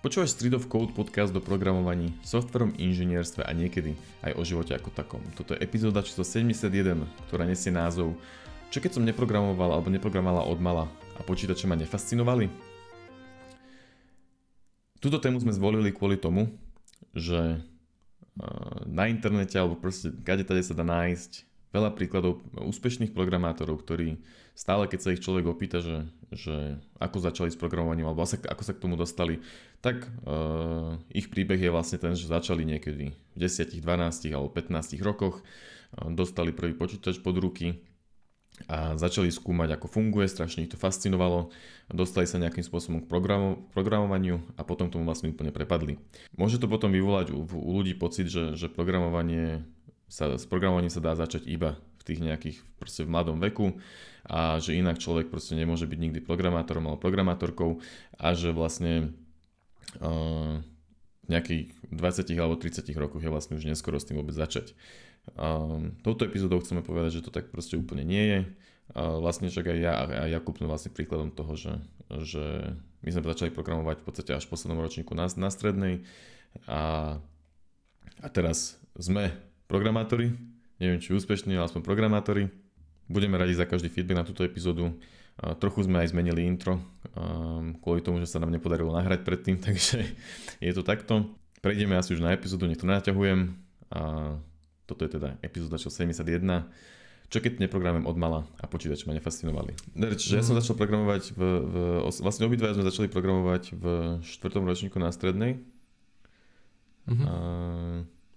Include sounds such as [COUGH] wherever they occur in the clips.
Počúvaš Street of Code podcast do programovaní, softverom, inžinierstve a niekedy aj o živote ako takom. Toto je epizóda číslo 71, ktorá nesie názov Čo keď som neprogramoval alebo neprogramovala od mala a počítače ma nefascinovali? Túto tému sme zvolili kvôli tomu, že na internete alebo proste kade tade sa dá nájsť veľa príkladov úspešných programátorov, ktorí stále, keď sa ich človek opýta, že, že ako začali s programovaním alebo ako sa k tomu dostali, tak uh, ich príbeh je vlastne ten, že začali niekedy v 10, 12 alebo 15 rokoch, uh, dostali prvý počítač pod ruky a začali skúmať, ako funguje, strašne ich to fascinovalo, dostali sa nejakým spôsobom k programu, programovaniu a potom tomu vlastne úplne prepadli. Môže to potom vyvolať u, u ľudí pocit, že, že programovanie sa, s programovaním sa dá začať iba v tých nejakých proste v mladom veku a že inak človek proste nemôže byť nikdy programátorom alebo programátorkou a že vlastne uh, nejakých 20 alebo 30 rokoch je vlastne už neskoro s tým vôbec začať. Um, touto epizódou chceme povedať, že to tak proste úplne nie je. Uh, vlastne však aj ja a Jakub sme vlastne príkladom toho, že, že my sme začali programovať v podstate až v poslednom ročníku na, na strednej a, a teraz sme programátori, neviem či úspešní, ale aspoň programátori. Budeme radi za každý feedback na túto epizódu. Trochu sme aj zmenili intro, kvôli tomu, že sa nám nepodarilo nahrať predtým, [LAUGHS] takže je to takto. Prejdeme asi už na epizódu, nech to naťahujem. A toto je teda epizóda čo 71. Čo keď neprogramujem od mala a počítače ma nefascinovali. Čiže ja som mhm. začal programovať v, v vlastne obidva sme začali programovať v štvrtom ročníku na strednej. Uh-huh. A,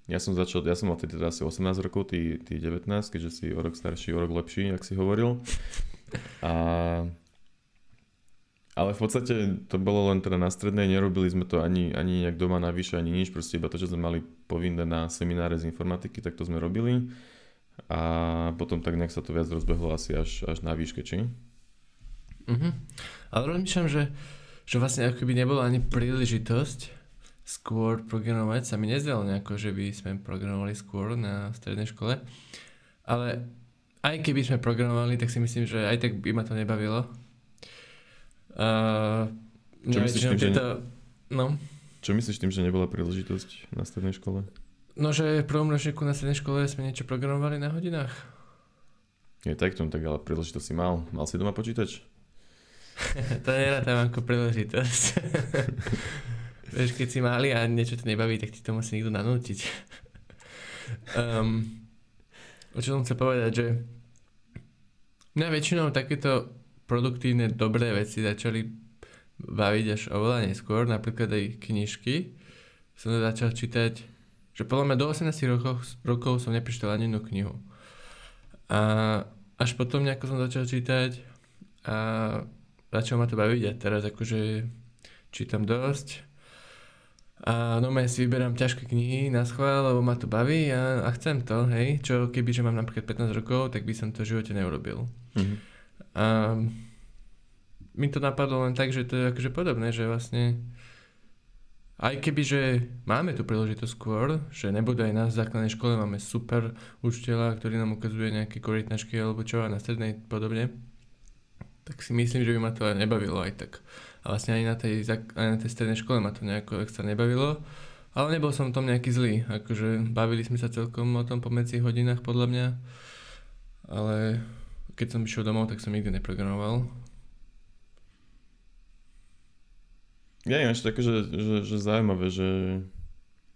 ja som začal, ja som mal tedy teda asi 18 rokov, ty, ty 19, keďže si o rok starší, o rok lepší, ak si hovoril. A, ale v podstate to bolo len teda na strednej, nerobili sme to ani, ani nejak doma navyše, ani nič, proste iba to, čo sme mali povinné na semináre z informatiky, tak to sme robili. A potom tak nejak sa to viac rozbehlo asi až, až na výške, či? Uh-huh. Ale rozmýšľam, že, že vlastne ako nebola ani príležitosť skôr programovať sa mi nezdalo nejako, že by sme programovali skôr na strednej škole. Ale aj keby sme programovali, tak si myslím, že aj tak by ma to nebavilo. Uh, Čo myslíš tým, tieto... že ne... no? Čo myslíš tým, že nebola príležitosť na strednej škole? No, že v prvom ročníku na strednej škole sme niečo programovali na hodinách. Je tak tom, tak ale príležitosť si mal. Mal si doma počítač? [LAUGHS] to nerátam ako príležitosť. [LAUGHS] Vieš, keď si mali a niečo to nebaví, tak ti to musí niekto nanútiť. um, [LAUGHS] o čo som chcel povedať, že mňa väčšinou takéto produktívne dobré veci začali baviť až oveľa neskôr, napríklad aj knižky. Som začal čítať, že podľa mňa do 18 rokov, rokov som neprečítal ani jednu knihu. A až potom nejako som začal čítať a začal ma to baviť a teraz akože čítam dosť a no si vyberám ťažké knihy na schvál, lebo ma to baví a, a chcem to, hej. Čo keby, že mám napríklad 15 rokov, tak by som to v živote neurobil. Mm-hmm. A mi to napadlo len tak, že to je akože podobné, že vlastne aj keby, že máme tu príležitosť skôr, že nebude aj na základnej škole, máme super učiteľa, ktorý nám ukazuje nejaké korytnačky alebo čo a na strednej podobne, tak si myslím, že by ma to aj nebavilo aj tak. A vlastne ani na tej, aj na tej strednej škole ma to nejako extra nebavilo. Ale nebol som tom nejaký zlý. Akože bavili sme sa celkom o tom pomedzi hodinách podľa mňa. Ale keď som išiel domov, tak som nikdy neprogramoval. Ja je také, že, že, že zaujímavé, že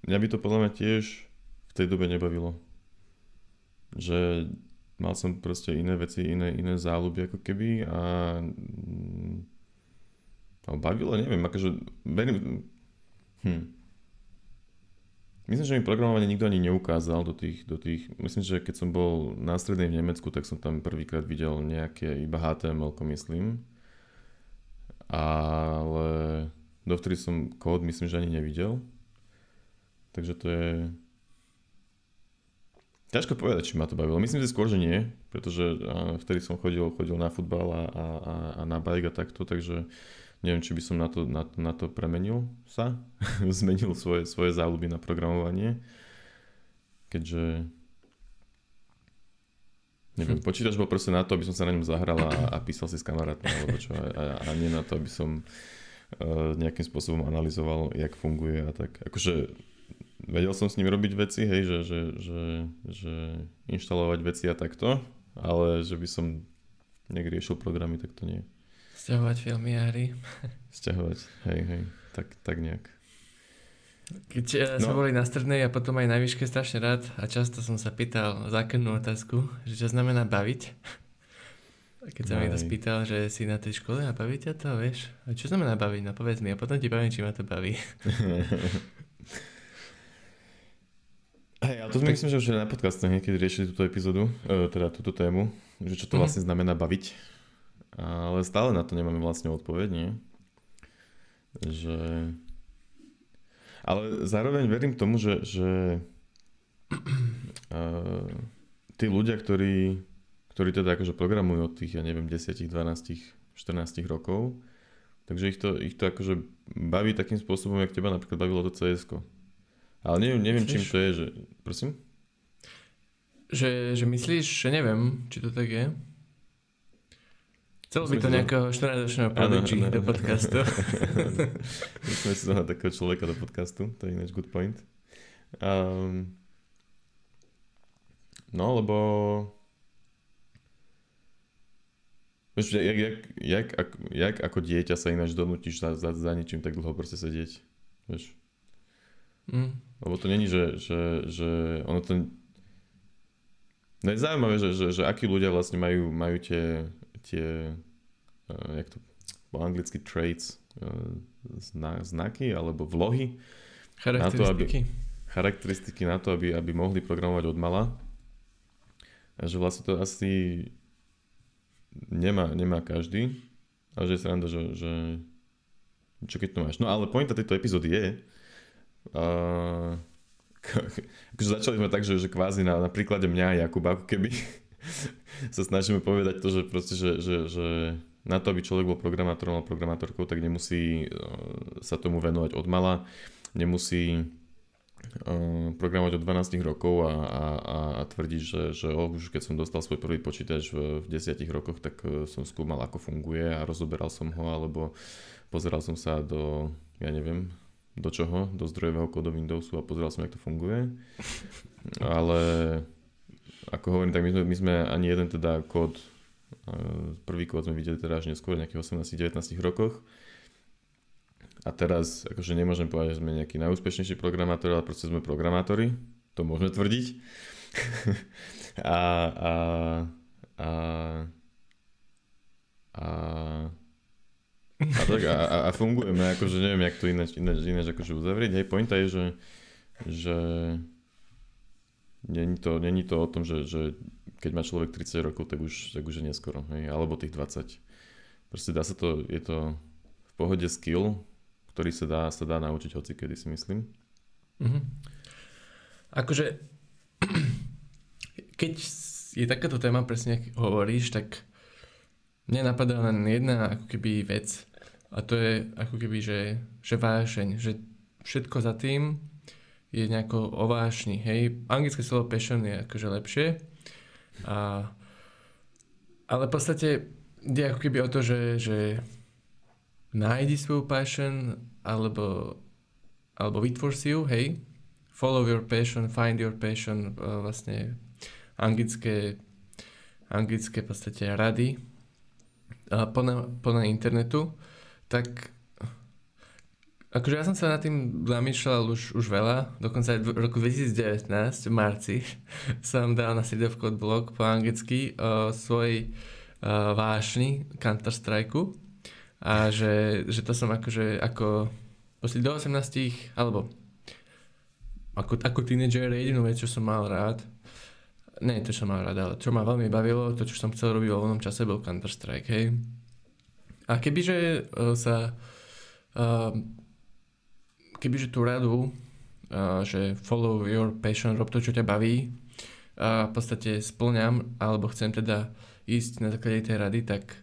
mňa by to podľa mňa tiež v tej dobe nebavilo. Že mal som proste iné veci, iné, iné záľuby ako keby a ale bavilo, neviem, akože verím... Hm. Myslím, že mi programovanie nikto ani neukázal do tých, do tých... Myslím, že keď som bol na strednej v Nemecku, tak som tam prvýkrát videl nejaké iba HTML, myslím. Ale dovtedy som kód myslím, že ani nevidel. Takže to je... Ťažko povedať, či ma to bavilo. Myslím si skôr, že nie, pretože vtedy som chodil, chodil na futbal a, a, a na bike a takto, takže neviem, či by som na to, na, na to premenil sa, [LAUGHS] zmenil svoje, svoje záľuby na programovanie, keďže neviem, hm. počítač bol proste na to, aby som sa na ňom zahral a, a písal si s kamarátmi alebo čo, a, a nie na to, aby som nejakým spôsobom analyzoval, jak funguje a tak. Akože vedel som s ním robiť veci, hej, že, že, že, že inštalovať veci a takto, ale že by som nejak riešil programy, tak to nie. Sťahovať filmy a hry. Sťahovať, hej, hej, tak, tak nejak. Keď uh, no. sme boli na strednej a potom aj na výške strašne rád a často som sa pýtal zákonnú otázku, že čo znamená baviť. A keď sa mi to spýtal, že si na tej škole a baví ťa to, vieš? A čo znamená baviť? No povedz mi a potom ti poviem, či ma to baví. [LAUGHS] Hej, ale to sme myslím, že už na podcaste niekedy riešili túto epizódu, e, teda túto tému, že čo to mhm. vlastne znamená baviť. Ale stále na to nemáme vlastne odpoveď, nie? Že... Ale zároveň verím tomu, že, že uh, [CLEARS THROAT] tí ľudia, ktorí, ktorí teda akože programujú od tých, ja neviem, 10, 12, 14 rokov, takže ich to, ich to akože baví takým spôsobom, jak teba napríklad bavilo to cs Ale neviem, neviem čím to je, že... Prosím? Že, že myslíš, že neviem, či to tak je? Chcel by to nejakého 14-ročného prodigy do podcastu. Musíme si zohnať takého človeka do podcastu, to je ináč good point. Um, no, lebo... Vieš, jak, jak, jak, jak, jak ako dieťa sa ináč donútiš za, za, za ničím tak dlho proste sedieť. Vieš? Mm. Lebo to není, že, že, že ono to... No je zaujímavé, že, že, že akí ľudia vlastne majú, majú tie tie, uh, jak to po anglicky traits, uh, zna, znaky alebo vlohy. Charakteristiky. Na to, aby, charakteristiky na to, aby, aby mohli programovať od mala. A že vlastne to asi nemá, nemá každý. A že je sranda, že, že čo keď to máš. No ale pointa tejto epizódy je, uh, [LAUGHS] akože začali sme tak, že, že kvázi na, na príklade mňa a Jakuba, ako keby [LAUGHS] sa snažíme povedať to, že proste, že, že, že na to, aby človek bol programátorom alebo programátorkou, tak nemusí e, sa tomu venovať od mala, nemusí e, programovať od 12 rokov a, a, a tvrdiť, že, že oh, už keď som dostal svoj prvý počítač v, v 10 rokoch, tak e, som skúmal, ako funguje a rozoberal som ho, alebo pozeral som sa do, ja neviem, do čoho, do zdrojového kódu Windowsu a pozeral som, jak to funguje. [LAUGHS] Ale ako hovorím, tak my sme, my sme ani jeden teda kód, prvý kód sme videli teda až neskôr, nejakých 18-19 rokoch. A teraz akože nemôžem povedať, že sme nejaký najúspešnejší programátor, ale proste sme programátori, to môžeme tvrdiť. [LAUGHS] a, a, a, a, a, tak, a, a fungujeme, akože neviem, jak to ináč, ináč, ináč akože uzavrieť. Hej, pointa je, že, že Není to, není to o tom, že, že keď má človek 30 rokov, tak už, tak už je neskoro, hej? alebo tých 20. Proste dá sa to, je to v pohode skill, ktorý sa dá, sa dá naučiť hoci kedy si myslím. Mm-hmm. Akože, [CLEARS THROAT] keď je takáto téma, presne ako hovoríš, tak mne napadá len jedna ako keby vec a to je ako keby, že, že vášeň, že všetko za tým je nejako ovášny, hej. Anglické slovo passion je akože lepšie. A, ale v podstate ide ako keby o to, že, že nájdi svoju passion alebo, alebo vytvor si ju, hej. Follow your passion, find your passion, vlastne anglické, anglické v podstate rady plné, plné internetu, tak Akože ja som sa nad tým zamýšľal už, už veľa, dokonca aj v roku 2019, v marci, [LAUGHS] som dal na Code blog po anglicky o svojej uh, vášni Counter-Strike a že, že to som akože ako posledný do 18 alebo ako, ako teenager jedinú vec, čo som mal rád nie to, čo som mal rád, ale čo ma veľmi bavilo, to, čo som chcel robiť vo voľnom čase, bol Counter-Strike, hej. A kebyže uh, sa uh, kebyže tú radu, uh, že follow your passion, rob to, čo ťa baví, a v podstate splňam, alebo chcem teda ísť na základe tej rady, tak,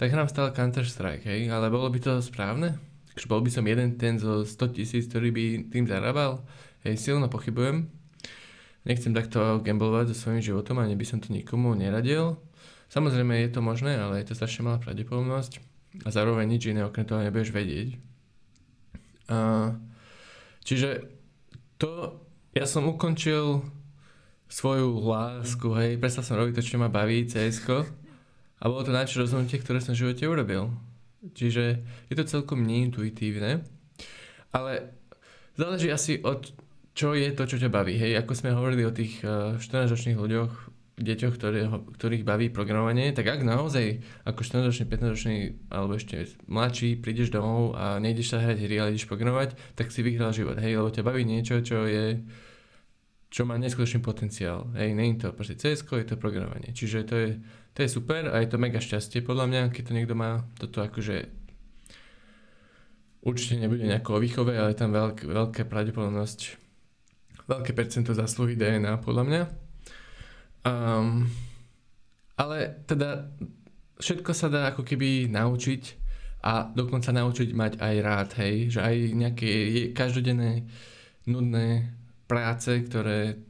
tak hrám stále Counter-Strike, hej, ale bolo by to správne? Takže bol by som jeden ten zo 100 tisíc, ktorý by tým zarábal? Hej, silno pochybujem. Nechcem takto gamblovať so svojím životom, ani by som to nikomu neradil. Samozrejme je to možné, ale je to strašne malá pravdepodobnosť a zároveň nič iné okrem toho nebudeš vedieť. Uh, čiže to, ja som ukončil svoju lásku, hej, prestal som robiť to, čo ma baví, cs a bolo to najväčšie rozhodnutie, ktoré som v živote urobil. Čiže je to celkom neintuitívne, ale záleží asi od čo je to, čo ťa baví. Hej, ako sme hovorili o tých 14-ročných ľuďoch, deťoch, ktoré, ktorých baví programovanie, tak ak naozaj ako 14-ročný, 15-ročný alebo ešte mladší prídeš domov a nejdeš sa hrať hry, ale ideš programovať, tak si vyhral život, hej, lebo ťa baví niečo, čo je čo má neskutočný potenciál. Hej, nie je to proste CS, je to programovanie. Čiže to je, to je super a je to mega šťastie podľa mňa, keď to niekto má toto akože určite nebude nejako o výchove, ale je tam veľk, veľká pravdepodobnosť, veľké percento zásluhy DNA podľa mňa. Um, ale teda všetko sa dá ako keby naučiť a dokonca naučiť mať aj rád, hej, že aj nejaké každodenné nudné práce, ktoré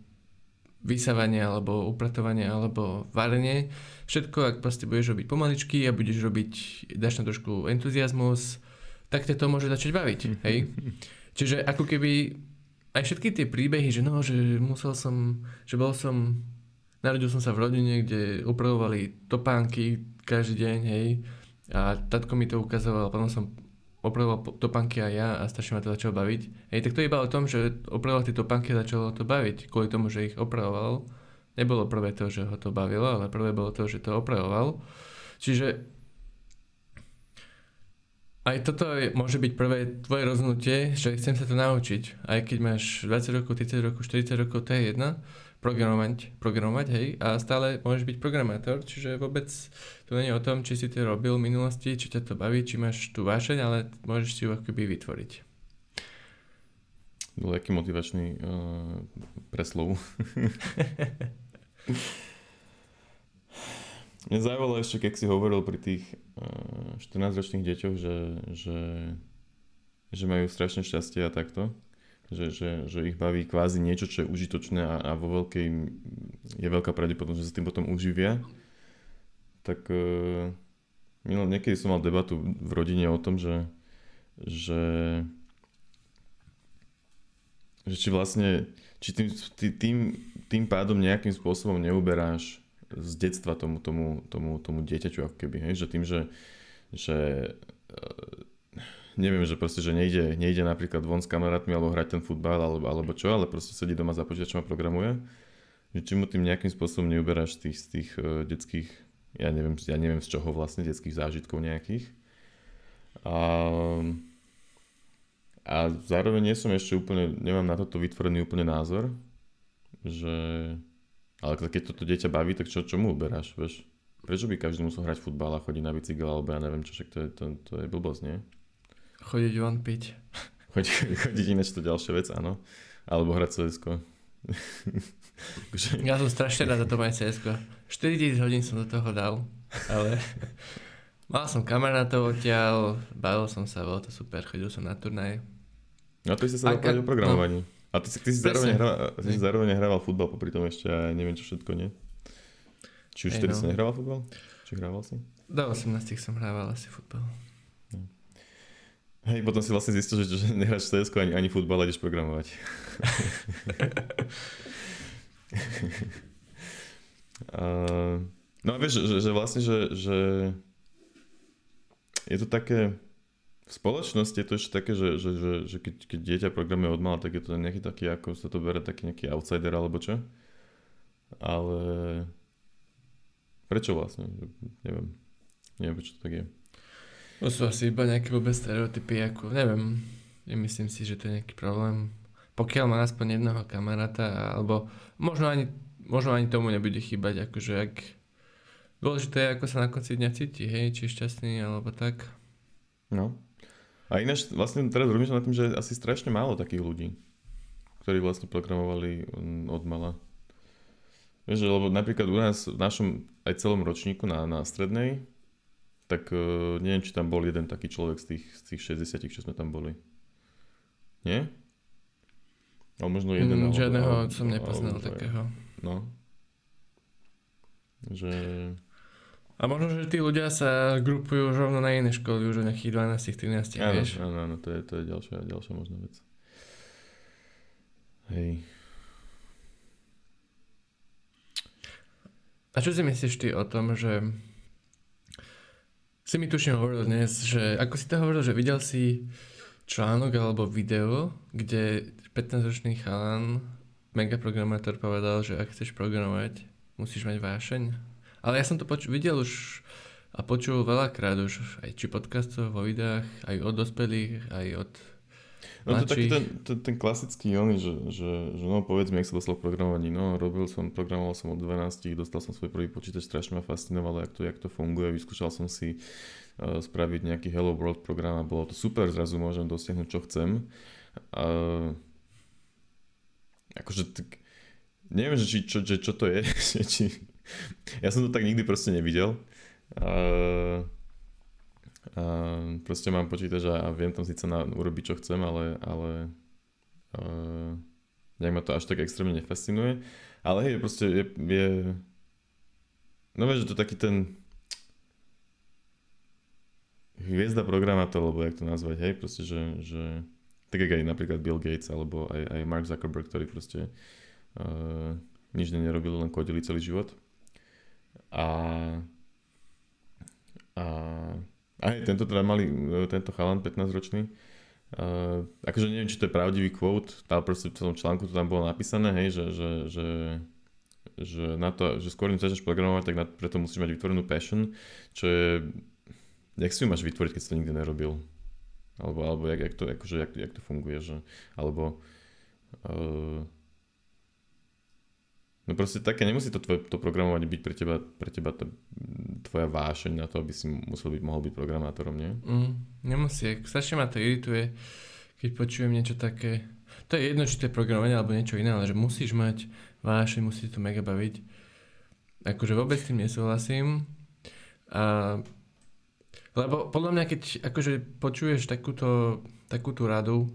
vysávanie alebo upratovanie alebo varenie, všetko, ak proste budeš robiť pomaličky a budeš robiť, dáš na trošku entuziasmus, tak ťa to môže začať baviť, hej? [LAUGHS] Čiže ako keby aj všetky tie príbehy, že no, že musel som, že bol som, narodil som sa v rodine, kde upravovali topánky každý deň, hej, a tatko mi to ukazoval, potom som opravoval topánky aj ja a strašne ma to začalo baviť. Hej, tak to je iba o tom, že opravoval tie topánky a začalo to baviť, kvôli tomu, že ich opravoval. Nebolo prvé to, že ho to bavilo, ale prvé bolo to, že to opravoval. Čiže aj toto je, môže byť prvé tvoje rozhodnutie, že chcem sa to naučiť. Aj keď máš 20 rokov, 30 rokov, 40 rokov, to je jedna programovať, programovať, hej, a stále môžeš byť programátor, čiže vôbec to nie je o tom, či si to robil v minulosti, či ťa to baví, či máš tú vášeň, ale môžeš si ju akoby vytvoriť. Bol aký motivačný uh, preslov. [LAUGHS] Mňa zaujalo ešte, keď si hovoril pri tých uh, 14-ročných deťoch, že, že, že majú strašne šťastie a takto. Že, že, že ich baví kvázi niečo, čo je užitočné a, a vo veľkej je veľká pravdepodobnosť, že sa tým potom uživia, tak uh, niekedy som mal debatu v rodine o tom, že, že, že či vlastne či tým, tým, tým pádom nejakým spôsobom neuberáš z detstva tomu, tomu, tomu, tomu dieťaťu ako keby, hej? že tým, že, že uh, neviem, že proste, že nejde, nejde napríklad von s kamarátmi alebo hrať ten futbal alebo, alebo čo, ale proste sedí doma za počítačom a programuje, že či mu tým nejakým spôsobom neuberáš z tých, z tých uh, detských, ja neviem, ja neviem z čoho vlastne, detských zážitkov nejakých. A, a zároveň nie som ešte úplne, nemám na toto vytvorený úplne názor, že ale keď toto dieťa baví, tak čo, čo mu uberáš, vieš? Prečo by každý musel hrať futbal a chodiť na bicykel, alebo ja neviem čo, však to je, to, to je blbosť, nie? Chodiť von piť. Chodiť, [LAUGHS] chodiť ináč to ďalšia vec, áno. Alebo hrať cs [LAUGHS] Ja som strašne rád za to moje cs 4000 hodín som do toho dal, ale [LAUGHS] mal som kamarátov odtiaľ, bavil som sa, bolo to super, chodil som na turnaj. No to si sa dal o programovaní. No. A ty, ty, si zároveň, hra, ty si zároveň hrával futbal popri tom ešte a neviem čo všetko, nie? Či už vtedy no. si nehrával futbal? Či hrával si? Do 18 som hrával asi futbal. Hej, potom si vlastne zistil, že, že nehráš cs ani, ani futbal, ideš programovať. [LAUGHS] uh, no a vieš, že, že vlastne, že, že je to také, spoločnosti je to ešte také, že, že, že, že keď, keď dieťa programuje od mala, tak je to nejaký taký, ako sa to bere, taký nejaký outsider alebo čo. Ale prečo vlastne? Neviem. Neviem, prečo to tak je. To sú asi iba nejaké vôbec stereotypy, ako neviem, nemyslím si, že to je nejaký problém. Pokiaľ má aspoň jedného kamaráta, alebo možno ani, možno ani tomu nebude chýbať, akože ak dôležité je, ako sa na konci dňa cíti, hej, či je šťastný, alebo tak. No. A ináč vlastne teraz rozmýšľam nad tým, že asi strašne málo takých ľudí, ktorí vlastne programovali mm, od mala. Vieš, lebo napríklad u nás v našom aj celom ročníku na, na strednej tak uh, neviem, či tam bol jeden taký človek z tých, z tých 60, čo sme tam boli. Nie? Ale možno jeden. Mm, žiadneho ale, som nepoznal ale, takého. No. Že... A možno, že tí ľudia sa grupujú už rovno na iné školy, už o nejakých 12, 13, Áno, vieš. áno, áno, to je, to je ďalšia, ďalšia možná vec. Hej. A čo si myslíš ty o tom, že si mi tuším hovoril dnes, že ako si to hovoril, že videl si článok alebo video, kde 15-ročný chalan, megaprogramátor povedal, že ak chceš programovať, musíš mať vášeň. Ale ja som to poču- videl už a počul veľakrát už aj či podcastov, vo videách, aj od dospelých, aj od No to je taký ten, ten, ten klasický oný, že, že, že no povedz mi, jak sa dostal k programovaní. No robil som, programoval som od 12, dostal som svoj prvý počítač, strašne ma fascinovalo, jak to, jak to funguje. Vyskúšal som si uh, spraviť nejaký Hello World program a bolo to super, zrazu môžem dosiahnuť, čo chcem. Uh, akože tak, neviem, že či, čo, že, čo to je, [LAUGHS] že či, ja som to tak nikdy proste nevidel. Uh, a proste mám počítač a, viem tam síce na, urobiť čo chcem, ale, ale uh, nejak ma to až tak extrémne nefascinuje. Ale hej, proste je, je no vieš, že to taký ten hviezda programátor, alebo jak to nazvať, hej, proste, že, že tak jak aj napríklad Bill Gates alebo aj, aj Mark Zuckerberg, ktorý proste uh, nič nerobili, len kodili celý život. A a aj tento teda mali, tento chalan 15-ročný, uh, akože neviem, či to je pravdivý quote, ale proste v tom článku to tam bolo napísané, hej, že, že, že, že na to, že skôr im začneš programovať, tak na, preto musíš mať vytvorenú passion, čo je, jak si ju máš vytvoriť, keď si to nikdy nerobil? Alebo, alebo jak, jak, to, akože, jak, jak to funguje, že, alebo uh, No proste také, nemusí to tvoje to programovanie byť pre teba, pre teba to, tvoja vášeň na to, aby si musel byť, mohol byť programátorom, nie? Mm, nemusí, strašne ma to irituje, keď počujem niečo také. To je jedno, či to je programovanie alebo niečo iné, ale že musíš mať vášeň, musí to mega baviť. Akože vôbec s tým nesúhlasím. A, lebo podľa mňa, keď akože počuješ takúto, takúto radu,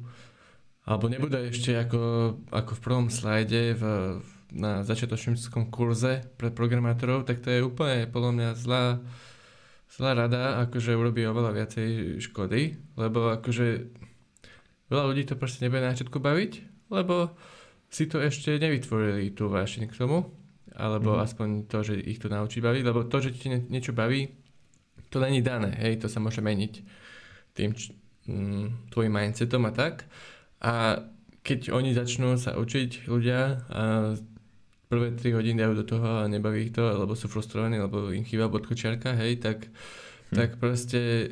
alebo nebude ešte ako, ako v prvom slajde v, na začiatočníckom kurze pre programátorov, tak to je úplne podľa mňa zlá, zlá rada, akože urobí oveľa viacej škody, lebo akože veľa ľudí to proste nebude na začiatku baviť, lebo si to ešte nevytvorili tú vášeň k tomu, alebo mm. aspoň to, že ich to naučí baviť, lebo to, že ti nie- niečo baví, to není dané, hej, to sa môže meniť tým č- mm, tvojim mindsetom a tak. A keď oni začnú sa učiť ľudia a prvé 3 hodiny dajú do toho a nebaví ich to, lebo sú frustrovaní, lebo im chýba bodkočiarka, hej, tak, Hm. tak proste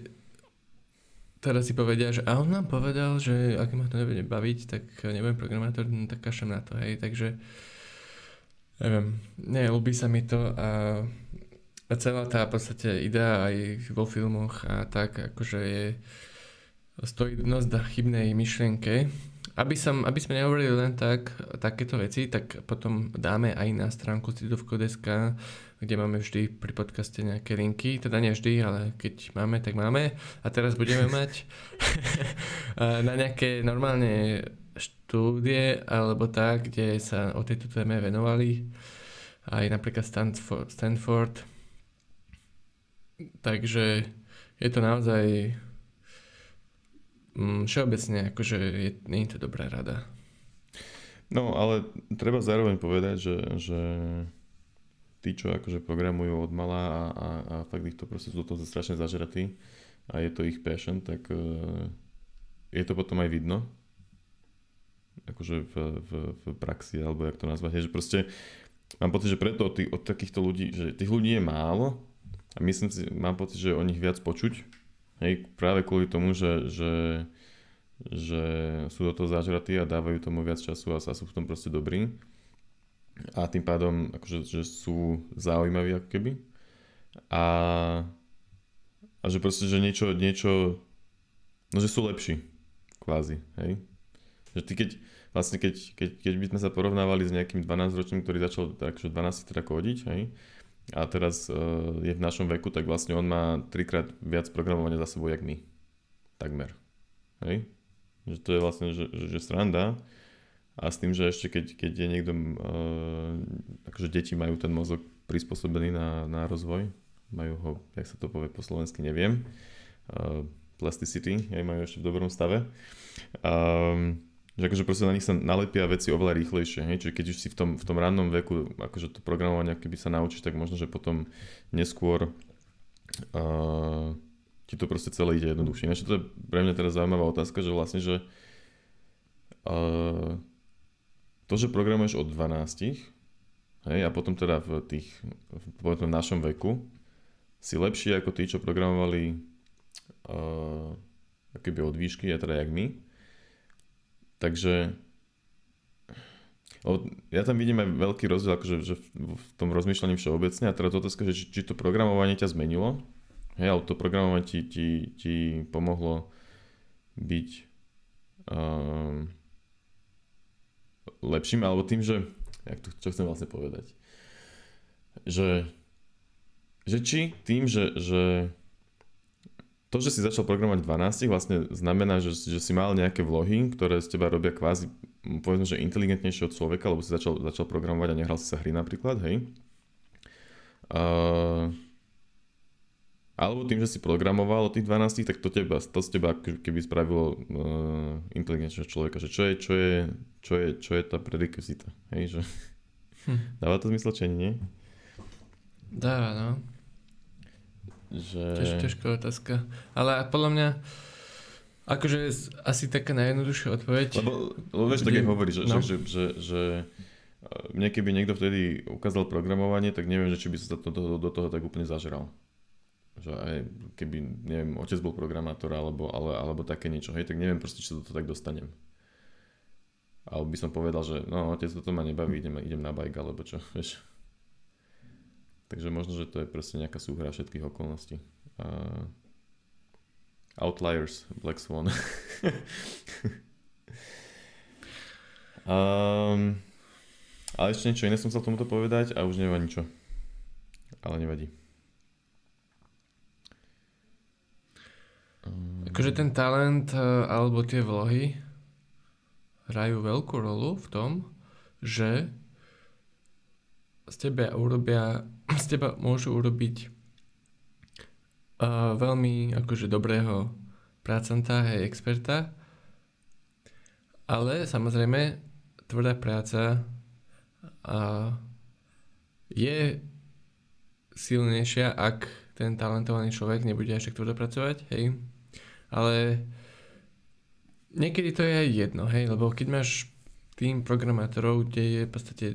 teraz si povedia, že a on nám povedal, že ak ma to nebude baviť, tak nebudem programátor, no, tak kašem na to, hej, takže neviem, neľúbi sa mi to a, a celá tá v podstate idea aj vo filmoch a tak, akože je stojí dosť na chybnej myšlienke. Aby, som, aby sme nehovorili len tak, takéto veci, tak potom dáme aj na stránku Stridovko.sk, kde máme vždy pri podcaste nejaké linky, teda nie vždy, ale keď máme, tak máme. A teraz budeme [LAUGHS] mať [LAUGHS] na nejaké normálne štúdie alebo tak, kde sa o tejto téme venovali. Aj napríklad Stanford. Stanford. Takže je to naozaj všeobecne akože je, nie je to dobrá rada. No, ale treba zároveň povedať, že, že tí, čo akože programujú od mala a, a, a fakt ich to proste sú do toho strašne zažratí a je to ich passion, tak uh, je to potom aj vidno akože v, v, v praxi, alebo jak to nazvať, že proste mám pocit, že preto od, tých, od takýchto ľudí, že tých ľudí je málo a myslím si, mám pocit, že o nich viac počuť, hej, práve kvôli tomu, že, že že sú do toho zažratí a dávajú tomu viac času a sa sú v tom proste dobrí. A tým pádom akože, že sú zaujímaví ako keby. A, a že proste, že niečo, niečo, no že sú lepší, kvázi, hej. Že ty keď, vlastne keď, keď, keď by sme sa porovnávali s nejakým 12-ročným, ktorý začal takže 12 teda kodiť, hej, a teraz uh, je v našom veku, tak vlastne on má trikrát viac programovania za sebou, jak my. Takmer. Hej? Že to je vlastne, že, že, že sranda. A s tým, že ešte keď, keď je niekto, uh, akože deti majú ten mozog prispôsobený na, na rozvoj, majú ho, jak sa to povie po slovensky, neviem. Uh, plasticity, aj majú ešte v dobrom stave. Um, že akože proste na nich sa nalepia veci oveľa rýchlejšie, hej? čiže keď už si v tom, v tom rannom veku akože to programovanie keby sa naučíš, tak možno, že potom neskôr uh, ti to proste celé ide jednoduchšie. Ináč to je pre mňa teraz zaujímavá otázka, že vlastne, že uh, to, že programuješ od 12, hej, a potom teda v tých, v našom veku, si lepší ako tí, čo programovali uh, akoby od výšky, a teda jak my, Takže ja tam vidím aj veľký rozdiel akože, že v tom rozmýšľaní všeobecne. A teda otázka, že či, či to programovanie ťa zmenilo, hej, ale to programovanie ti, ti, ti pomohlo byť um, lepším, alebo tým, že, jak to, čo chcem vlastne povedať, že, že či tým, že, že to, že si začal programovať 12, vlastne znamená, že, že si mal nejaké vlohy, ktoré z teba robia kvázi, povedzme, že inteligentnejšie od človeka, lebo si začal, začal programovať a nehral si sa hry napríklad, hej. Uh, alebo tým, že si programoval od tých 12, tak to, teba, to z teba keby spravilo uh, inteligentnejšieho človeka, že čo je, čo je, čo je, čo je tá prerekvizita, hej, že... Hm. Dáva to zmysel, či nie? Dáva, no. Že... To je ťažká otázka. Ale podľa mňa akože asi taká najjednoduchšia odpoveď. Lebo, lebo vieš, tak aj hovorí, že, no. že, že, že mne keby niekto vtedy ukázal programovanie, tak neviem, že či by sa to, do, do toho tak úplne zažral. Že aj keby, neviem, otec bol programátor alebo, ale, alebo také niečo, hej, tak neviem proste, či sa to tak dostanem. Alebo by som povedal, že no, otec, toto ma nebaví, idem, idem na bajk, alebo čo, [LAUGHS] vieš. Takže možno, že to je proste nejaká súhra všetkých okolností. Uh, outliers, Black Swan. [LAUGHS] um, ale ešte niečo iné som chcel tomuto povedať a už nemá ničo. Ale nevadí. Akože ten talent e, alebo tie vlohy hrajú veľkú rolu v tom, že z teba urobia [CLEARS THROAT] z teba môžu urobiť uh, veľmi akože dobrého prácanta, hej, experta, ale samozrejme tvrdá práca uh, je silnejšia, ak ten talentovaný človek nebude až tvrdo pracovať, hej. Ale niekedy to je aj jedno, hej, lebo keď máš tým programátorov, kde je v podstate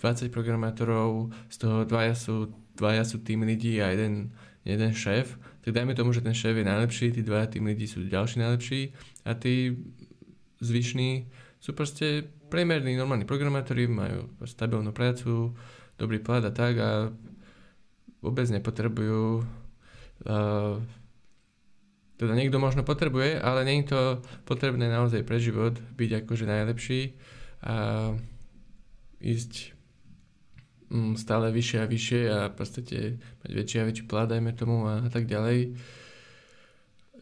20 programátorov, z toho dvaja sú, dvaja sú tým lidí a jeden, jeden šéf, tak dajme tomu, že ten šéf je najlepší, tí dvaja tým lidí sú ďalší najlepší a tí zvyšní sú proste priemerní, normálni programátori, majú stabilnú prácu, dobrý plat a tak a vôbec nepotrebujú uh, teda niekto možno potrebuje, ale nie je to potrebné naozaj pre život byť akože najlepší a ísť stále vyššie a vyššie a podstate mať väčší a väčší plát, dajme tomu a tak ďalej.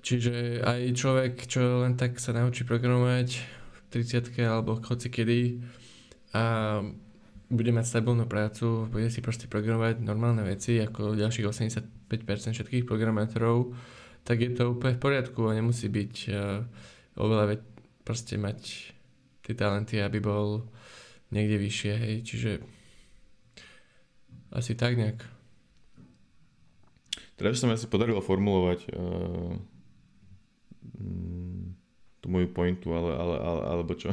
Čiže aj človek, čo len tak sa naučí programovať v 30 alebo hoci kedy a bude mať stabilnú prácu, bude si proste programovať normálne veci ako ďalších 85% všetkých programátorov, tak je to úplne v poriadku a nemusí byť uh, oveľa veď, proste mať tie talenty, aby bol niekde vyššie, hej, čiže asi tak nejak. Teraz sa mi asi podarilo formulovať uh, tú moju pointu, ale, ale, ale alebo čo?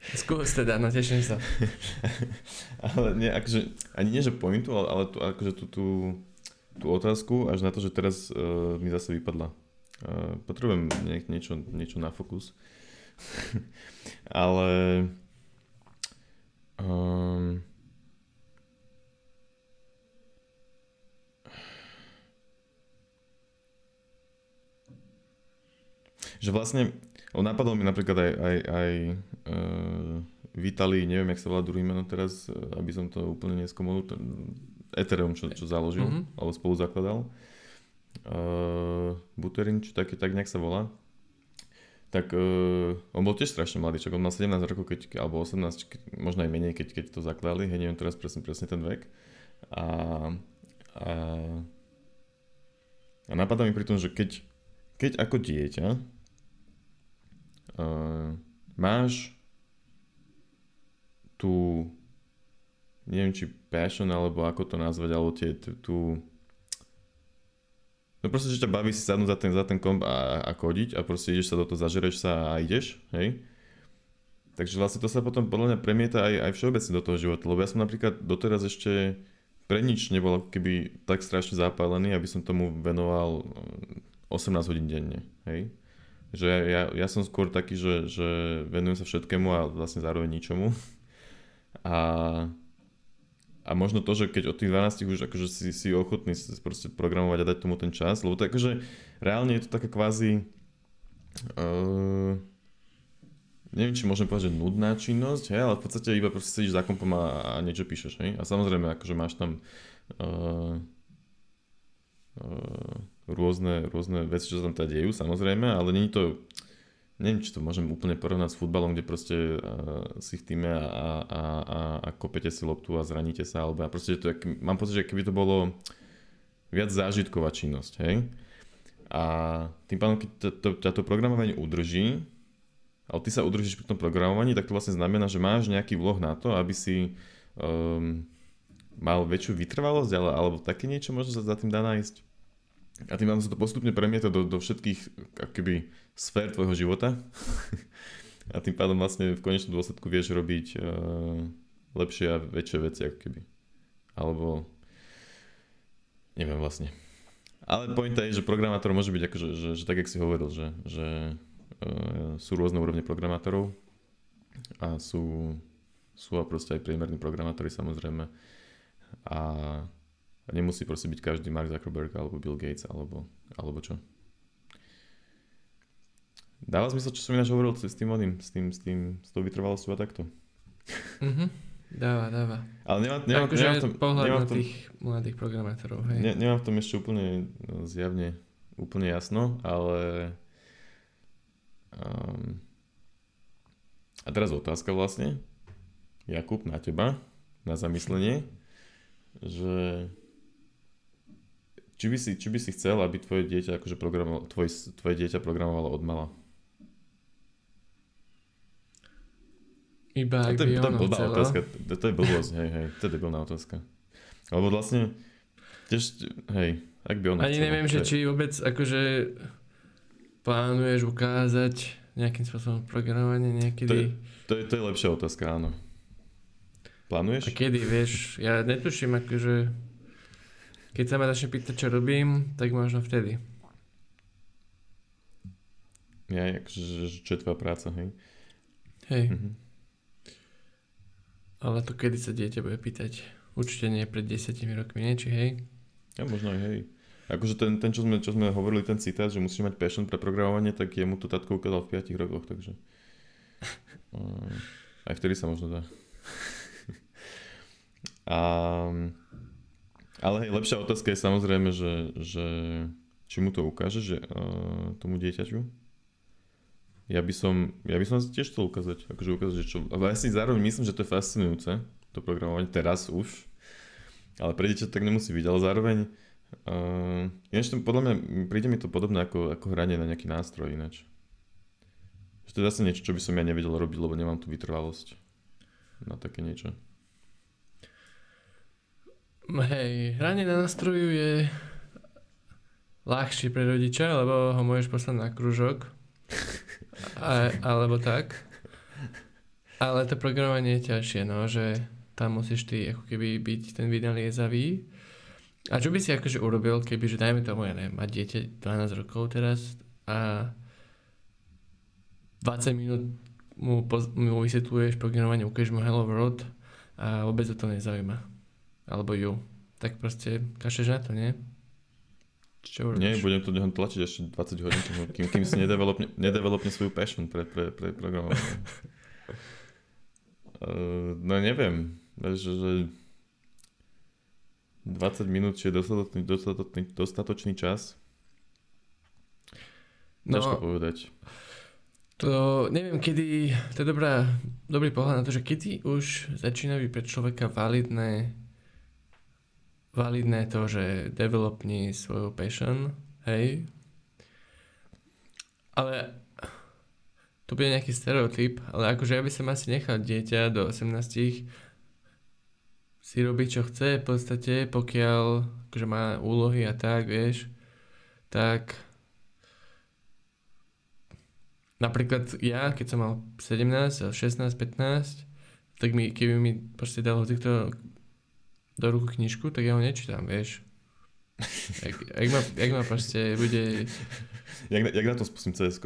Skús teda, no teším sa. [LAUGHS] ale nie, akože, ani nie, že pointu, ale, ale tú, akože tú, tú, tú otázku, až na to, že teraz uh, mi zase vypadla. Uh, potrebujem nie, niečo, niečo na fokus. [LAUGHS] ale um, že vlastne, on napadol mi napríklad aj, aj, aj uh, Vitali, neviem, jak sa volá druhý meno teraz, e, aby som to úplne neskomolil, Ethereum, čo, čo založil, mm-hmm. alebo spolu zakladal. Uh, Buterin, či tak, tak nejak sa volá. Tak uh, on bol tiež strašne mladý, čak on mal 17 rokov, keď, alebo 18, keď, možno aj menej, keď, keď to zakladali, hej, neviem teraz presne, presne ten vek. A, a A napadá mi pri tom, že keď, keď ako dieťa uh, máš tú neviem či passion, alebo ako to nazvať, alebo tie, tú, No proste, že ťa baví si sadnúť za ten, za ten komp a, a kodiť a proste ideš sa do toho, zažereš sa a ideš, hej. Takže vlastne to sa potom podľa mňa premieta aj, aj všeobecne do toho života, lebo ja som napríklad doteraz ešte pre nič nebol keby tak strašne zapálený, aby som tomu venoval 18 eh, hodín denne, hej. Že ja, ja, som skôr taký, že, že venujem sa všetkému a vlastne zároveň ničomu. A a možno to, že keď od tých 12 už akože si, si ochotný proste programovať a dať tomu ten čas, lebo to akože reálne je to taká kvázi uh, neviem, či môžem povedať, že nudná činnosť, hej, ale v podstate iba proste sedíš za kompom a, a niečo píšeš, hej. A samozrejme, akože máš tam uh, uh, rôzne, rôzne veci, čo sa tam teda dejú, samozrejme, ale není to neviem, či to môžem úplne porovnať s futbalom, kde proste uh, si v týme a, a, a, a kopete si loptu a zraníte sa, alebo ja proste to, mám pocit, že keby to bolo viac zážitková činnosť, hej? A tým pádom, keď to, to, ťa to programovanie udrží, ale ty sa udržíš pri tom programovaní, tak to vlastne znamená, že máš nejaký vloh na to, aby si um, mal väčšiu vytrvalosť, ale, alebo také niečo možno sa za tým dá nájsť. A tým pádom sa to postupne premieta do, do všetkých akoby sfér tvojho života [LAUGHS] a tým pádom vlastne v konečnom dôsledku vieš robiť uh, lepšie a väčšie veci ako. Alebo neviem vlastne. Ale pointa je, že programátor môže byť akože, že, že tak, jak si hovoril, že, že uh, sú rôzne úrovne programátorov a sú, sú a proste aj priemerní programátori samozrejme a, a nemusí proste byť každý Mark Zuckerberg alebo Bill Gates alebo, alebo čo. Dáva zmysel, čo som ináč hovoril s tým oným, s tým, s tým, s tou vytrvalosťou a takto. Mhm, dáva, dáva. Ale nemám, nemám, akože nemám tom, pohľad nemám na tom, tých mladých programátorov, hej. Ne, nemám v tom ešte úplne no, zjavne úplne jasno, ale um, a teraz otázka vlastne, Jakub, na teba, na zamyslenie, že či by si, či by si chcel, aby tvoje dieťa akože programovalo, tvoj, tvoje dieťa programovalo od mala? Iba ak to, by je, to je blbá chcelo. otázka, to, to je blbosť, hej, hej, to je debilná otázka. Lebo vlastne, tiež, hej, ak by ona Ani chcela, neviem, to že je- či vôbec akože plánuješ ukázať nejakým spôsobom programovanie niekedy. To je, to je lepšia otázka, áno. A Plánuješ? kedy, vieš, ja netuším, akože keď sa ma začne pýtať, čo robím, tak možno vtedy. Ja, akože, že- čo je tvoja práca, hej? Hej, Mhm. ale to kedy sa dieťa bude pýtať? Určite nie pred desiatimi rokmi, nie? Či hej? Ja možno aj hej. Akože ten, ten čo, sme, čo sme hovorili, ten citát, že musíš mať passion pre programovanie, tak jemu to tatko ukázal v 5 rokoch, takže... Uh, [LAUGHS] aj vtedy sa možno dá. [LAUGHS] A, ale hej, lepšia otázka je samozrejme, že, že či mu to ukáže, že uh, tomu dieťaťu. Ja by som, ja by som si tiež chcel ukázať, akože ukázať, že čo, ale ja si zároveň myslím, že to je fascinujúce, to programovanie teraz už, ale pre dieťa tak nemusí byť, ale zároveň uh, ináč podľa mňa príde mi to podobné ako, ako hranie na nejaký nástroj ináč. Že to je zase niečo, čo by som ja nevedel robiť, lebo nemám tú vytrvalosť na také niečo. Hej, hranie na nástroju je ľahšie pre rodiča, lebo ho môžeš poslať na kružok. A, alebo tak. Ale to programovanie je ťažšie, no, že tam musíš ty ako keby byť ten vynaliezavý. A čo by si akože urobil, keby, že dajme tomu, ja neviem, má dieťa 12 rokov teraz a 20 minút mu, poz, mu vysvetľuješ programovanie, ukážeš mu Hello World a vôbec to nezaujíma. Alebo ju. Tak proste kašeš na to, nie? Čo urobíš? Nie, budem to ňom tlačiť ešte 20 hodín, kým, kým, si nedevelopne, nedevelopne svoju passion pre, pre, pre programovanie. Uh, [LAUGHS] no neviem, že, že 20 minút je dostatočný, dostatočný, dostatočný čas. Ťažko No, povedať. to neviem, kedy, to je dobrá, dobrý pohľad na to, že kedy už začína byť pre človeka validné validné to, že developni svoju passion, Hej. Ale to bude nejaký stereotyp, ale akože ja by som asi nechal dieťa do 18 si robiť čo chce v podstate, pokiaľ akože má úlohy a tak, vieš, tak napríklad ja, keď som mal 17, 16, 15, tak mi, keby mi proste dal týchto do ruku knižku, tak ja ho nečítam, vieš. Jak, jak, ma, jak ma proste bude... Jak, jak na to spustím cs [LAUGHS]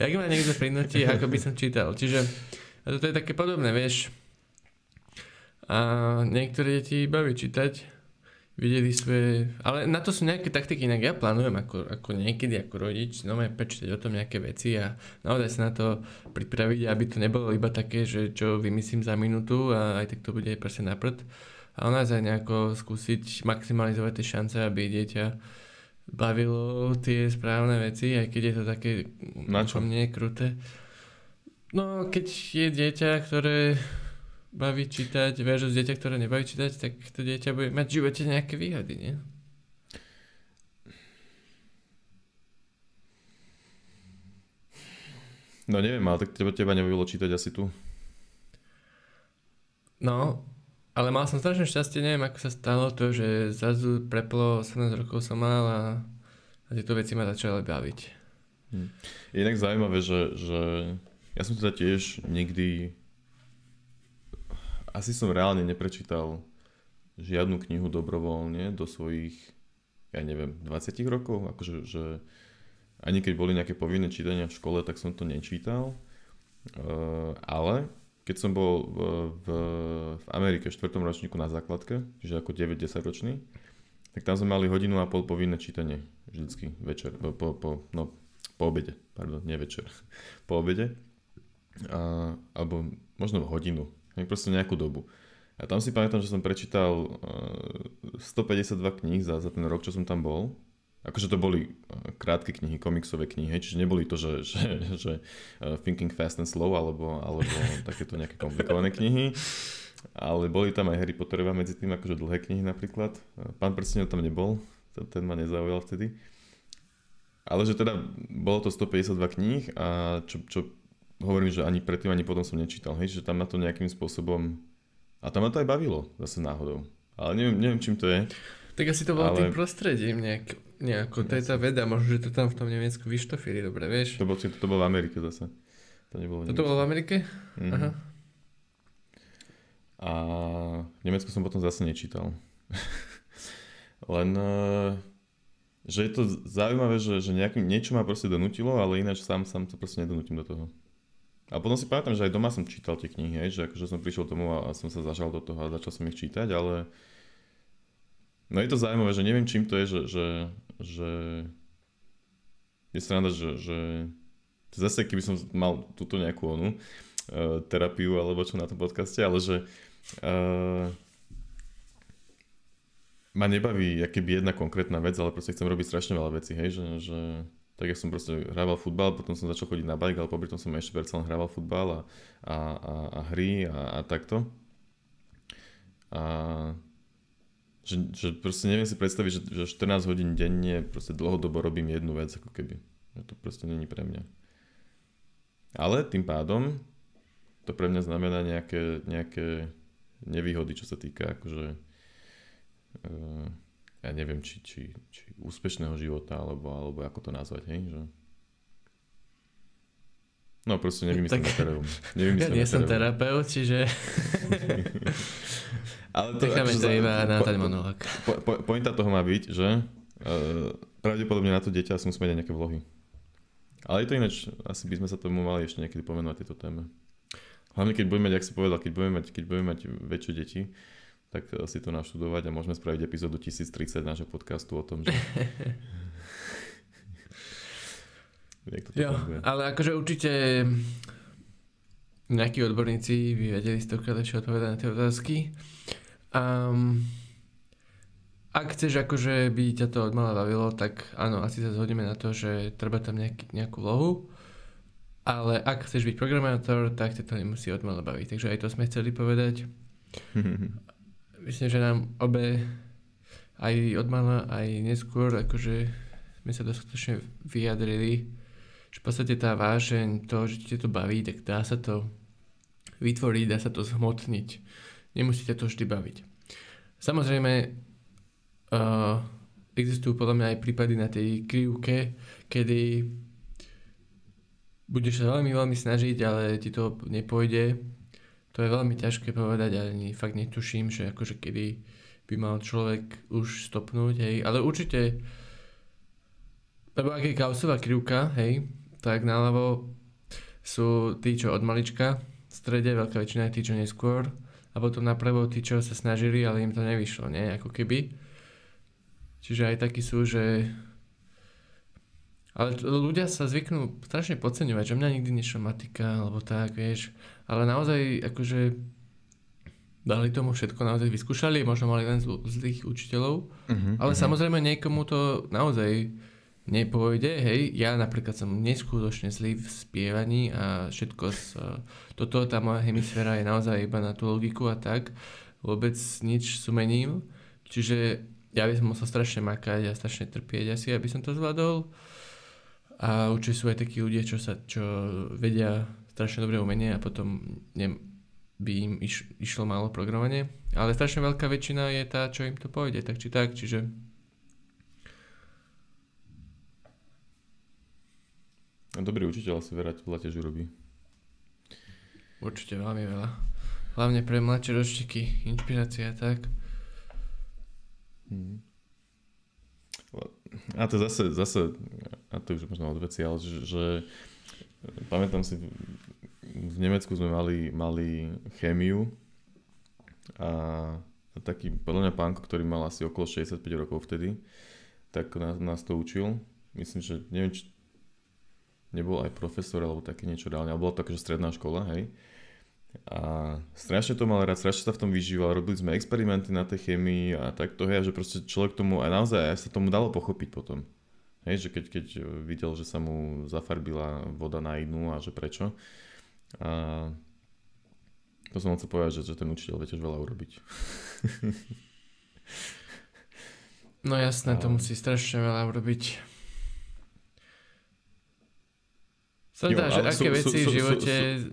Jak ma niekto prinúti, ako by som čítal. Čiže toto je také podobné, vieš. A niektoré deti baví čítať, videli svoje... Ale na to sú nejaké taktiky, inak ja plánujem ako, ako niekedy ako rodič, no prečítať o tom nejaké veci a naozaj sa na to pripraviť, aby to nebolo iba také, že čo vymyslím za minútu a aj tak to bude proste na prd. A naozaj nejako skúsiť maximalizovať tie šance, aby dieťa bavilo tie správne veci, aj keď je to také na čo? mne kruté. No, keď je dieťa, ktoré baví čítať versus dieťa, ktoré nebaví čítať, tak to dieťa bude mať v živote nejaké výhody, nie? No neviem, ale tak teba, teba nebavilo čítať asi tu. No, ale mal som strašne šťastie, neviem ako sa stalo to, že zrazu preplo 18 rokov som mal a, a tieto veci ma začali baviť. Hm. Inak zaujímavé, že, že ja som teda tiež nikdy asi som reálne neprečítal žiadnu knihu dobrovoľne do svojich, ja neviem, 20 rokov, akože že ani keď boli nejaké povinné čítania v škole, tak som to nečítal. Uh, ale keď som bol v, v, v Amerike v 4. ročníku na základke, čiže ako 9-10 ročný, tak tam sme mali hodinu a pol povinné čítanie vždycky večer, po, po, po, no, po obede, pardon, nie večer, [LAUGHS] po obede. A, alebo možno hodinu, proste nejakú dobu. A tam si pamätám, že som prečítal uh, 152 kníh za, za ten rok, čo som tam bol. Akože to boli uh, krátke knihy, komiksové knihy, čiže neboli to, že, [LAUGHS] že, že uh, Thinking Fast and Slow alebo, alebo [LAUGHS] takéto nejaké komplikované knihy. Ale boli tam aj Harry Potterova medzi tým, akože dlhé knihy napríklad. Pán prstenov tam nebol, ten ma nezaujal vtedy. Ale že teda bolo to 152 kníh a čo, čo hovorím, že ani predtým, ani potom som nečítal, hej, že tam ma to nejakým spôsobom... A tam ma to aj bavilo, zase náhodou. Ale neviem, neviem čím to je. Tak asi to bolo ale... tým prostredím nejak, nejako, to je tá veda, možno, že to tam v tom Nemecku vyštofili, dobre, vieš? To, bol, to, bolo v Amerike zase. To nebolo Toto bolo v Amerike? Mm-hmm. Aha. A v Nemecku som potom zase nečítal. [LAUGHS] Len, eh, že je to zaujímavé, že, že nejaký, niečo ma proste donutilo, ale ináč sám, sám to proste nedonutím do toho. A potom si pamätám, že aj doma som čítal tie knihy, hej, že akože som prišiel tomu a, som sa zažal do toho a začal som ich čítať, ale no je to zaujímavé, že neviem čím to je, že, že, že je sranda, že, že zase keby som mal túto nejakú onu uh, terapiu alebo čo na tom podcaste, ale že uh, ma nebaví keby jedna konkrétna vec, ale proste chcem robiť strašne veľa vecí, hej, že, že tak ja som proste hrával futbal, potom som začal chodiť na bike, ale popri tom som ešte predsa len hrával futbal a, a, a, a hry a, a takto. A že, že proste neviem si predstaviť, že, že 14 hodín denne proste dlhodobo robím jednu vec, ako keby. Že to proste není pre mňa. Ale tým pádom to pre mňa znamená nejaké, nejaké nevýhody, čo sa týka akože uh, ja neviem, či, či, či úspešného života, alebo, alebo ako to nazvať, hej, že... No proste nevymyslím tak, na Ja nie som terapeut, čiže... [LAUGHS] Ale to, Necháme to iba na ten monológ. Po, po, pointa toho má byť, že uh, pravdepodobne na to dieťa si musíme dať nejaké vlohy. Ale je to ináč, asi by sme sa tomu mali ešte niekedy pomenovať tieto téme. Hlavne keď budeme mať, ak si povedal, keď budeme mať, keď budeme mať väčšie deti, tak si to naštudovať a môžeme spraviť epizódu 1030 nášho podcastu o tom, že... [LAUGHS] jo, ale akože určite nejakí odborníci by vedeli stokrát lepšie odpovedať na tie otázky. Um, ak chceš akože by ťa to odmala bavilo, tak áno, asi sa zhodneme na to, že treba tam nejaký, nejakú lohu. Ale ak chceš byť programátor, tak ťa to nemusí odmala baviť. Takže aj to sme chceli povedať. [LAUGHS] myslím, že nám obe aj od mala, aj neskôr, akože sme sa dostatočne vyjadrili, že v podstate tá vášeň, to, že ti to baví, tak dá sa to vytvoriť, dá sa to zhmotniť. Nemusíte to vždy baviť. Samozrejme, uh, existujú podľa mňa aj prípady na tej krivke, kedy budeš sa veľmi, veľmi snažiť, ale ti to nepôjde. To je veľmi ťažké povedať, ani fakt netuším, že akože kedy by mal človek už stopnúť, hej. Ale určite, lebo ak je kausová krivka, hej, tak naľavo sú tí, čo od malička, v strede veľká väčšina je tí, čo neskôr, a potom napravo tí, čo sa snažili, ale im to nevyšlo, nie, ako keby. Čiže aj takí sú, že ale ľudia sa zvyknú strašne podceňovať, že mňa nikdy nešla matika, alebo tak, vieš. Ale naozaj, akože dali tomu všetko, naozaj vyskúšali, možno mali len zlých učiteľov, uh-huh, ale uh-huh. samozrejme niekomu to naozaj nepôjde, hej. Ja napríklad som neskutočne zlý v spievaní a všetko z, toto, tá moja hemisféra je naozaj iba na tú logiku a tak. Vôbec nič sumením. Čiže ja by som musel strašne makať a strašne trpieť asi, aby som to zvládol. A určite sú aj takí ľudia, čo, sa, čo vedia strašne dobré umenie a potom ne, by im iš, išlo málo programovanie. Ale strašne veľká väčšina je tá, čo im to pôjde, tak či tak, čiže... Dobrý učiteľ asi veľa, veľa tiež urobí. Určite veľmi veľa. Hlavne pre mladšie ročníky, inšpirácia tak. Hmm. A to zase, zase a to už možno od veci, ale že, že pamätám si, v Nemecku sme mali, mali chémiu a, a taký podľa mňa pánko, ktorý mal asi okolo 65 rokov vtedy, tak nás, nás to učil. Myslím, že neviem, či nebol aj profesor alebo také niečo reálne, ale bola to akože stredná škola, hej. A strašne to mal rád, strašne sa v tom vyžíval, robili sme experimenty na tej chemii a takto, hej, že proste človek tomu, aj naozaj aj sa tomu dalo pochopiť potom. Hej, že keď, keď videl, že sa mu zafarbila voda na inú a že prečo. A to som chcel povedať, že, že ten učiteľ vie tiež veľa urobiť. [LAUGHS] no jasné, a... to musí strašne veľa urobiť. Som dá, že aké sú, veci sú, v živote sú, sú,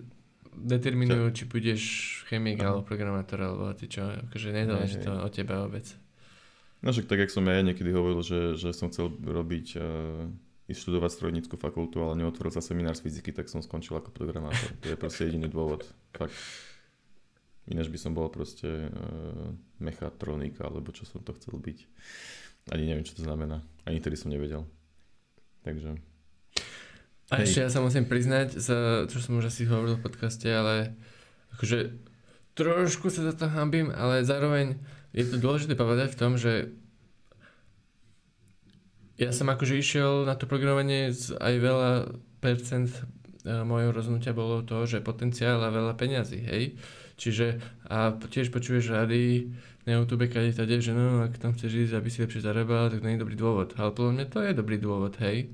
determinujú, či budeš chemik alebo programátor alebo ty čo, akože nezáleží to od teba vôbec. No však tak, jak som ja niekedy hovoril, že, že som chcel robiť, uh, ísť študovať strojnícku fakultu, ale neotvoril sa seminár z fyziky, tak som skončil ako programátor. To je proste jediný dôvod. Fakt. Ináč by som bol proste uh, mechatronika, alebo čo som to chcel byť. Ani neviem, čo to znamená. Ani tedy som nevedel. Takže... A Hej. ešte ja sa musím priznať, za, čo som už asi hovoril v podcaste, ale akože trošku sa za to hambím, ale zároveň je to dôležité povedať v tom, že ja som akože išiel na to programovanie aj veľa percent e, mojho rozhodnutia bolo to, že potenciál a veľa peňazí, hej. Čiže a tiež počuješ rady na YouTube, kade tade, že no, ak tam chceš ísť, aby si lepšie zarábal, tak nie je dobrý dôvod. Ale podľa mňa to je dobrý dôvod, hej.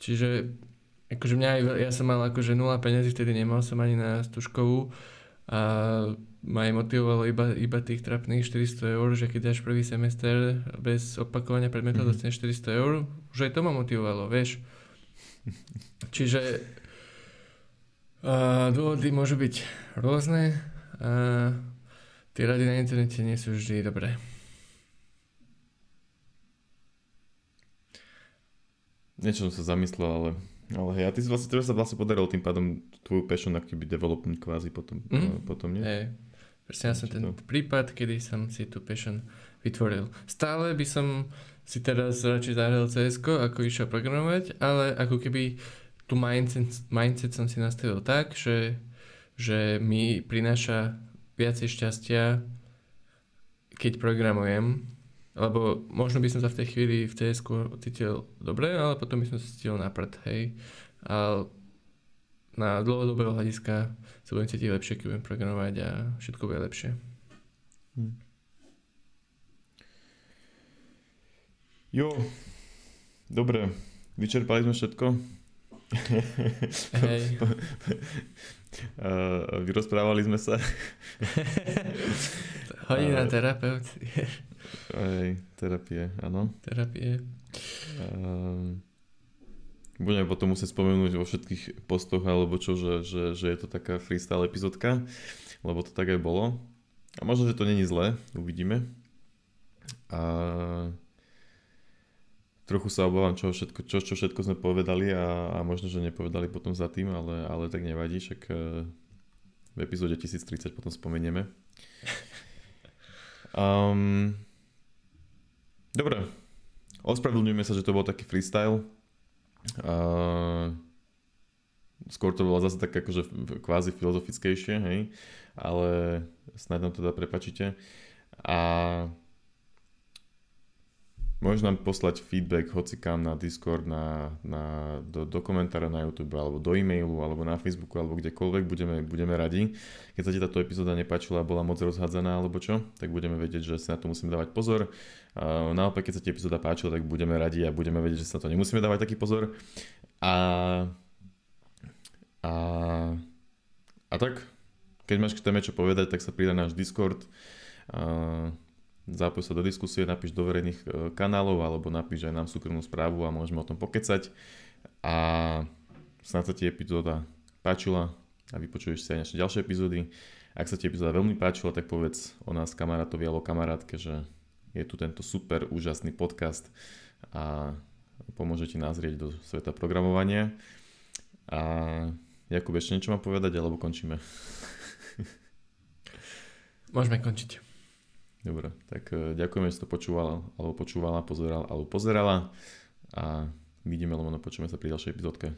Čiže akože mňa aj, ja som mal akože nula peniazy, vtedy nemal som ani na stužkovú a ma aj motivovalo iba, iba tých trapných 400 eur, že keď dáš prvý semester bez opakovania predmetov mm-hmm. dostaneš 400 eur, už aj to ma motivovalo, vieš. [LAUGHS] Čiže uh, dôvody môžu byť rôzne a tie rady na internete nie sú vždy dobré. Niečo som sa zamyslel, ale ale hej, a ty si vlastne, teraz sa vlastne podarilo tým pádom tvoju passion aktivity development kvázi potom, mm. potom nie? Hej, presne ja som ten to. prípad, kedy som si tú passion vytvoril. Stále by som si teraz radšej zahral cs ako išiel programovať, ale ako keby tu mindset, mindset som si nastavil tak, že, že mi prináša viacej šťastia, keď programujem, lebo možno by som sa v tej chvíli v cs cítil dobre, ale potom by som sa cítil na prd, hej. A na dlhodobého hľadiska sa budem cítiť lepšie, keď budem programovať a všetko bude lepšie. Hm. Jo, dobre, vyčerpali sme všetko. Hej. [LAUGHS] vyrozprávali sme sa. Hodina terapeut. Aj, terapie, áno. Terapie. Um, budeme potom musieť spomenúť vo všetkých postoch alebo čo, že, že, že je to taká freestyle epizódka, lebo to tak aj bolo. A možno, že to není zlé, uvidíme. A trochu sa obávam, čo všetko, čo, čo všetko sme povedali a, a možno, že nepovedali potom za tým, ale, ale tak nevadí, však e, v epizóde 1030 potom spomenieme. Um, [LAUGHS] dobre, ospravedlňujeme sa, že to bol taký freestyle. Uh, skôr to bolo zase tak akože kvázi filozofickejšie, hej, ale snad nám teda prepačíte. A Môžeš nám poslať feedback hoci kam na Discord, na, na, do, do komentára na YouTube, alebo do e-mailu, alebo na Facebooku, alebo kdekoľvek, budeme, budeme radi. Keď sa ti táto epizóda nepáčila, bola moc rozhádzaná, alebo čo, tak budeme vedieť, že si na to musíme dávať pozor. Uh, naopak, keď sa ti epizóda páčila, tak budeme radi a budeme vedieť, že sa na to nemusíme dávať taký pozor. A, a, a tak, keď máš k téme čo povedať, tak sa pridá náš Discord. Uh, zapoj sa do diskusie, napíš do verejných e, kanálov alebo napíš aj nám súkromnú správu a môžeme o tom pokecať. A snad sa ti epizóda páčila a vypočuješ si aj naše ďalšie epizódy. Ak sa ti epizóda veľmi páčila, tak povedz o nás kamarátovi alebo kamarátke, že je tu tento super úžasný podcast a pomôže ti nazrieť do sveta programovania. A Jakub, ešte niečo mám povedať, alebo končíme? Môžeme končiť. Dobre, tak e, ďakujeme, že si to počúvala, alebo počúvala, pozeral, alebo pozerala a vidíme, lebo počujeme sa pri ďalšej epizódke.